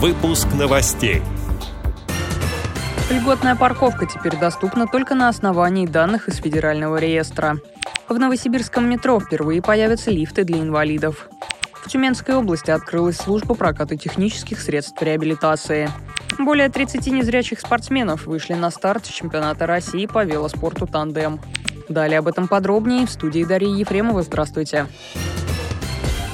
Выпуск новостей. Льготная парковка теперь доступна только на основании данных из Федерального реестра. В Новосибирском метро впервые появятся лифты для инвалидов. В Тюменской области открылась служба проката технических средств реабилитации. Более 30 незрячих спортсменов вышли на старт чемпионата России по велоспорту «Тандем». Далее об этом подробнее в студии Дарьи Ефремова. Здравствуйте. Здравствуйте.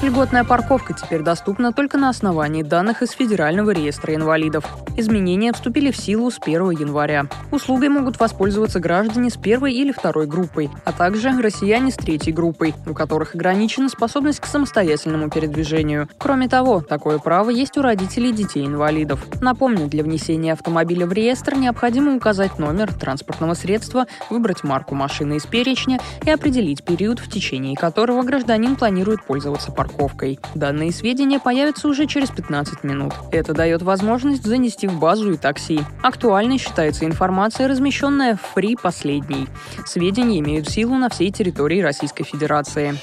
Льготная парковка теперь доступна только на основании данных из Федерального реестра инвалидов. Изменения вступили в силу с 1 января. Услугой могут воспользоваться граждане с первой или второй группой, а также россияне с третьей группой, у которых ограничена способность к самостоятельному передвижению. Кроме того, такое право есть у родителей детей-инвалидов. Напомню, для внесения автомобиля в реестр необходимо указать номер транспортного средства, выбрать марку машины из перечня и определить период, в течение которого гражданин планирует пользоваться парковкой парковкой. Данные сведения появятся уже через 15 минут. Это дает возможность занести в базу и такси. Актуальной считается информация, размещенная в Free последней. Сведения имеют силу на всей территории Российской Федерации.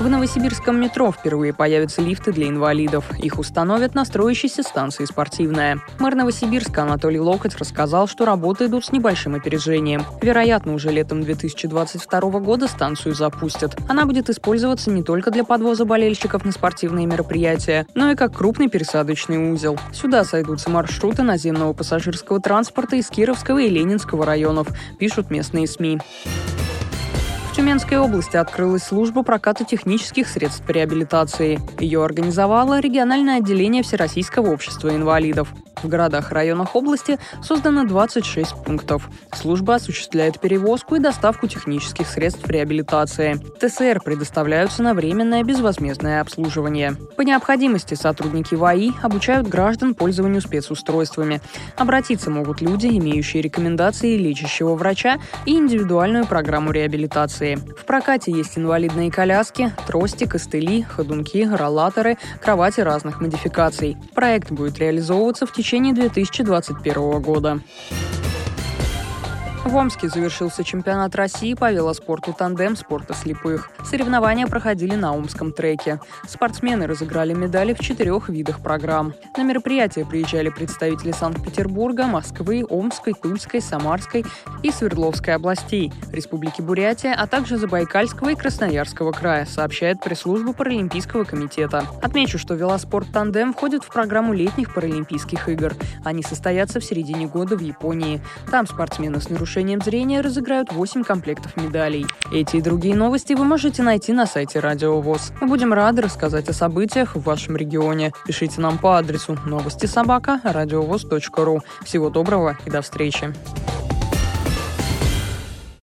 В Новосибирском метро впервые появятся лифты для инвалидов. Их установят на строящейся станции «Спортивная». Мэр Новосибирска Анатолий Локоть рассказал, что работы идут с небольшим опережением. Вероятно, уже летом 2022 года станцию запустят. Она будет использоваться не только для подвоза болельщиков на спортивные мероприятия, но и как крупный пересадочный узел. Сюда сойдутся маршруты наземного пассажирского транспорта из Кировского и Ленинского районов, пишут местные СМИ. Тюменской области открылась служба проката технических средств реабилитации. Ее организовало региональное отделение Всероссийского общества инвалидов. В городах-районах области создано 26 пунктов. Служба осуществляет перевозку и доставку технических средств реабилитации. ТСР предоставляются на временное безвозмездное обслуживание. По необходимости сотрудники ВАИ обучают граждан пользованию спецустройствами. Обратиться могут люди, имеющие рекомендации лечащего врача и индивидуальную программу реабилитации. В прокате есть инвалидные коляски, трости, костыли, ходунки, роллаторы, кровати разных модификаций. Проект будет реализовываться в течение 2021 года. В Омске завершился чемпионат России по велоспорту «Тандем» спорта слепых. Соревнования проходили на Омском треке. Спортсмены разыграли медали в четырех видах программ. На мероприятие приезжали представители Санкт-Петербурга, Москвы, Омской, Тульской, Самарской и Свердловской областей, Республики Бурятия, а также Забайкальского и Красноярского края, сообщает пресс-служба Паралимпийского комитета. Отмечу, что велоспорт «Тандем» входит в программу летних Паралимпийских игр. Они состоятся в середине года в Японии. Там спортсмены с нарушением нарушением зрения разыграют 8 комплектов медалей. Эти и другие новости вы можете найти на сайте Радио ВОЗ. Мы будем рады рассказать о событиях в вашем регионе. Пишите нам по адресу новости собака ру. Всего доброго и до встречи.